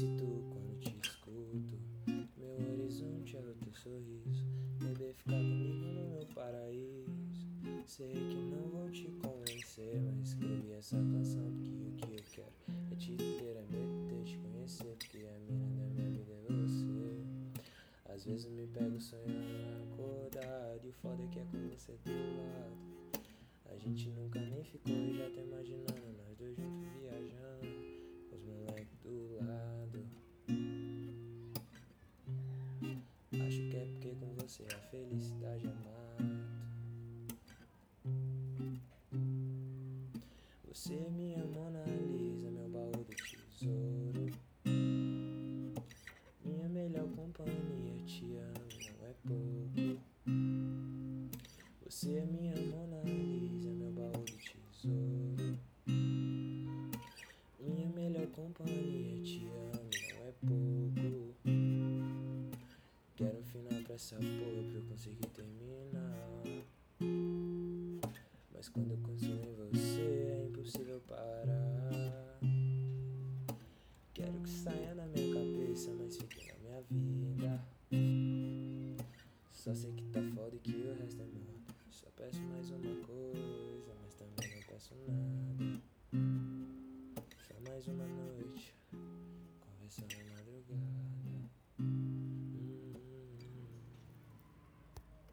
excito quando te escuto. Meu horizonte é o teu sorriso. Bebê, ficar comigo no meu paraíso. Sei que não vou te convencer, mas escrevi essa canção porque o que eu quero é te ter, é medo de te conhecer. Porque a mina da minha vida é você. Às vezes me pego sonhando acordado. E o foda é que é com você do lado. A gente nunca nem ficou e já tá imaginando nós dois juntos. Felicidade é mato. Você é minha Mona Lisa, meu baú do tesouro. Minha melhor companhia, te amo, não é pouco. Você é minha Mona Lisa, meu baú do tesouro. Minha melhor companhia, te amo, não é pouco essa porra pra eu conseguir terminar. Mas quando eu consumo em você é impossível parar. Quero que saia da minha cabeça, mas fique na minha vida. Só sei que tá foda e que o resto é morto. Só peço mais uma coisa, mas também não peço nada. Só mais uma noite, conversando na madrugada.